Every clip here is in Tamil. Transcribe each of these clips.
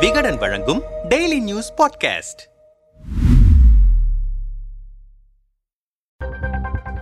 விகடன் வழங்கும் டெய்லி நியூஸ் பாட்காஸ்ட்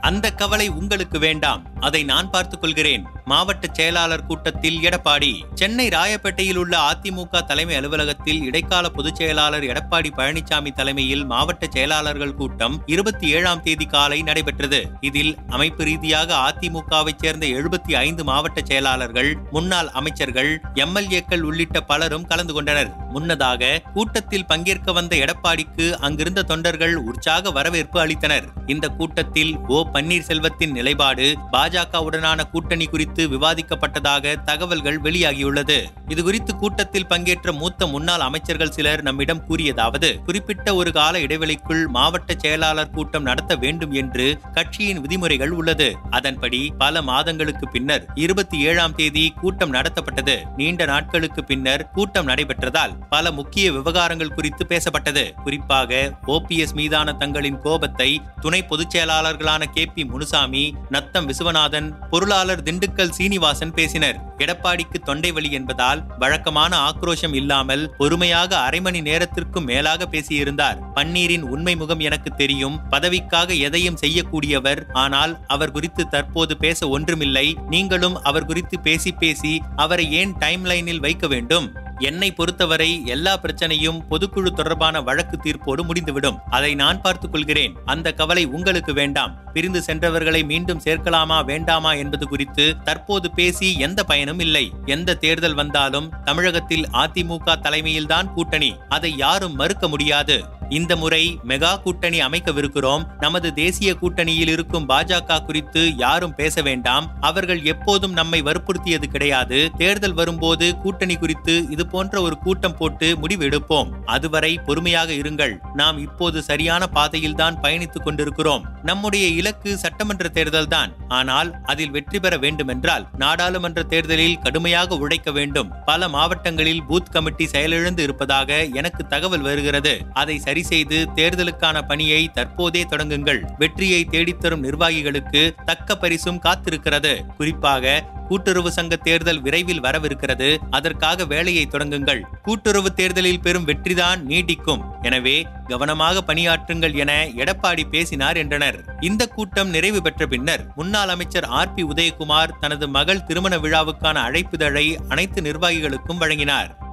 அந்த கவலை உங்களுக்கு வேண்டாம். அதை நான் பார்த்துக் கொள்கிறேன். மாவட்ட செயலாளர் கூட்டத்தில் எடப்பாடி. சென்னை ராயப்பேட்டையில் உள்ள அதிமுக தலைமை அலுவலகத்தில் இடைக்கால பொதுச் செயலாளர் எடப்பாடி பழனிசாமி தலைமையில் மாவட்ட செயலாளர்கள் கூட்டம் இருபத்தி ஏழாம் தேதி காலை நடைபெற்றது. இதில் அமைப்பு ரீதியாக அதிமுகவைச் சேர்ந்த எழுபத்தி ஐந்து மாவட்ட செயலாளர்கள் முன்னாள் அமைச்சர்கள் எம்எல்ஏக்கள் உள்ளிட்ட பலரும் கலந்து கொண்டனர். முன்னதாக கூட்டத்தில் பங்கேற்க வந்த எடப்பாடிக்கு அங்கிருந்த தொண்டர்கள் உற்சாக வரவேற்பு அளித்தனர். இந்த கூட்டத்தில் ஓ பன்னீர்செல்வத்தின் நிலைப்பாடு பாஜகவுடனான கூட்டணி குறித்து விவாதிக்கப்பட்டதாக தகவல்கள் வெளியாகியுள்ளது. இதுகுறித்து கூட்டத்தில் பங்கேற்ற மூத்த முன்னாள் அமைச்சர்கள் சிலர் நம்மிடம் கூறியதாவது குறிப்பிட்ட ஒரு கால இடைவெளிக்குள் மாவட்ட செயலாளர் கூட்டம் நடத்த வேண்டும் என்று கட்சியின் விதிமுறைகள் உள்ளது. அதன்படி பல மாதங்களுக்கு பின்னர் இருபத்தி ஏழாம் தேதி கூட்டம் நடத்தப்பட்டது. நீண்ட நாட்களுக்கு பின்னர் கூட்டம் நடைபெற்றதால் பல முக்கிய விவகாரங்கள் குறித்து பேசப்பட்டது. குறிப்பாக ஓபிஎஸ் மீதான தங்களின் கோபத்தை துணை பொதுச் செயலாளர்களான கே பி முனுசாமி நத்தம் விசுவநாதன் பொருளாளர் திண்டுக்கல் சீனிவாசன் பேசினர். எடப்பாடிக்கு தொண்டை வலி என்பதால் வழக்கமான ஆக்ரோஷம் இல்லாமல் பொறுமையாக அரை மணி நேரத்திற்கும் மேலாக பேசியிருந்தார். பன்னீரின் உண்மை முகம் எனக்கு தெரியும். பதவிக்காக எதையும் செய்யக்கூடியவர். ஆனால் அவர் குறித்து தற்போது பேச ஒன்றுமில்லை. நீங்களும் அவர் குறித்து பேசி பேசி அவரை ஏன் டைம் லைனில் வைக்க வேண்டும்? என்னை பொறுத்தவரை எல்லா பிரச்சனையும் பொதுக்குழு தொடர்பான வழக்கு தீர்ப்போடு முடிந்துவிடும். அதை நான் பார்த்துக் கொள்கிறேன். அந்த கவலை உங்களுக்கு வேண்டாம். பிரிந்து சென்றவர்களை மீண்டும் சேர்க்கலாமா வேண்டாமா என்பது குறித்து தற்போது பேசி எந்த பயனும் இல்லை. எந்த தேர்தல் வந்தாலும் தமிழகத்தில் அதிமுக தலைமையில்தான் கூட்டணி. அதை யாரும் மறுக்க முடியாது. இந்த முறை மெகா கூட்டணி அமைக்கவிருக்கிறோம். நமது தேசிய கூட்டணியில் இருக்கும் பாஜக குறித்து யாரும் பேச வேண்டாம். அவர்கள் எப்போதும் நம்மை வற்புறுத்தியது கிடையாது. தேர்தல் வரும்போது கூட்டணி குறித்து இது போன்ற ஒரு கூட்டம் போட்டு முடிவு எடுப்போம். அதுவரை பொறுமையாக இருங்கள். நாம் இப்போது சரியான பாதையில்தான் பயணித்துக் கொண்டிருக்கிறோம். நம்முடைய இலக்கு சட்டமன்ற தேர்தல் தான். ஆனால் அதில் வெற்றி பெற வேண்டுமென்றால் நாடாளுமன்ற தேர்தலில் கடுமையாக உழைக்க வேண்டும். பல மாவட்டங்களில் பூத் கமிட்டி செயலிழந்து இருப்பதாக எனக்கு தகவல் வருகிறது. அதை சரி செய்து தேர்தலுக்கான பணியை தற்போதே தொடங்குங்கள். வெற்றியை தேடித்தரும் நிர்வாகிகளுக்கு தக்க பரிசும் காத்திருக்கிறது. குறிப்பாக கூட்டுறவு சங்க தேர்தல் விரைவில் வரவிருக்கிறது. அதற்காக வேலையை தொடங்குங்கள். கூட்டுறவு தேர்தலில் பெறும் வெற்றிதான் நீடிக்கும். எனவே கவனமாக பணியாற்றுங்கள் என எடப்பாடி பேசினார் என்றனர். இந்த கூட்டம் நிறைவு பெற்ற பின்னர் முன்னாள் அமைச்சர் ஆர் பி உதயகுமார் தனது மகள் திருமண விழாவுக்கான அழைப்புதழை அனைத்து நிர்வாகிகளுக்கும் வழங்கினார்.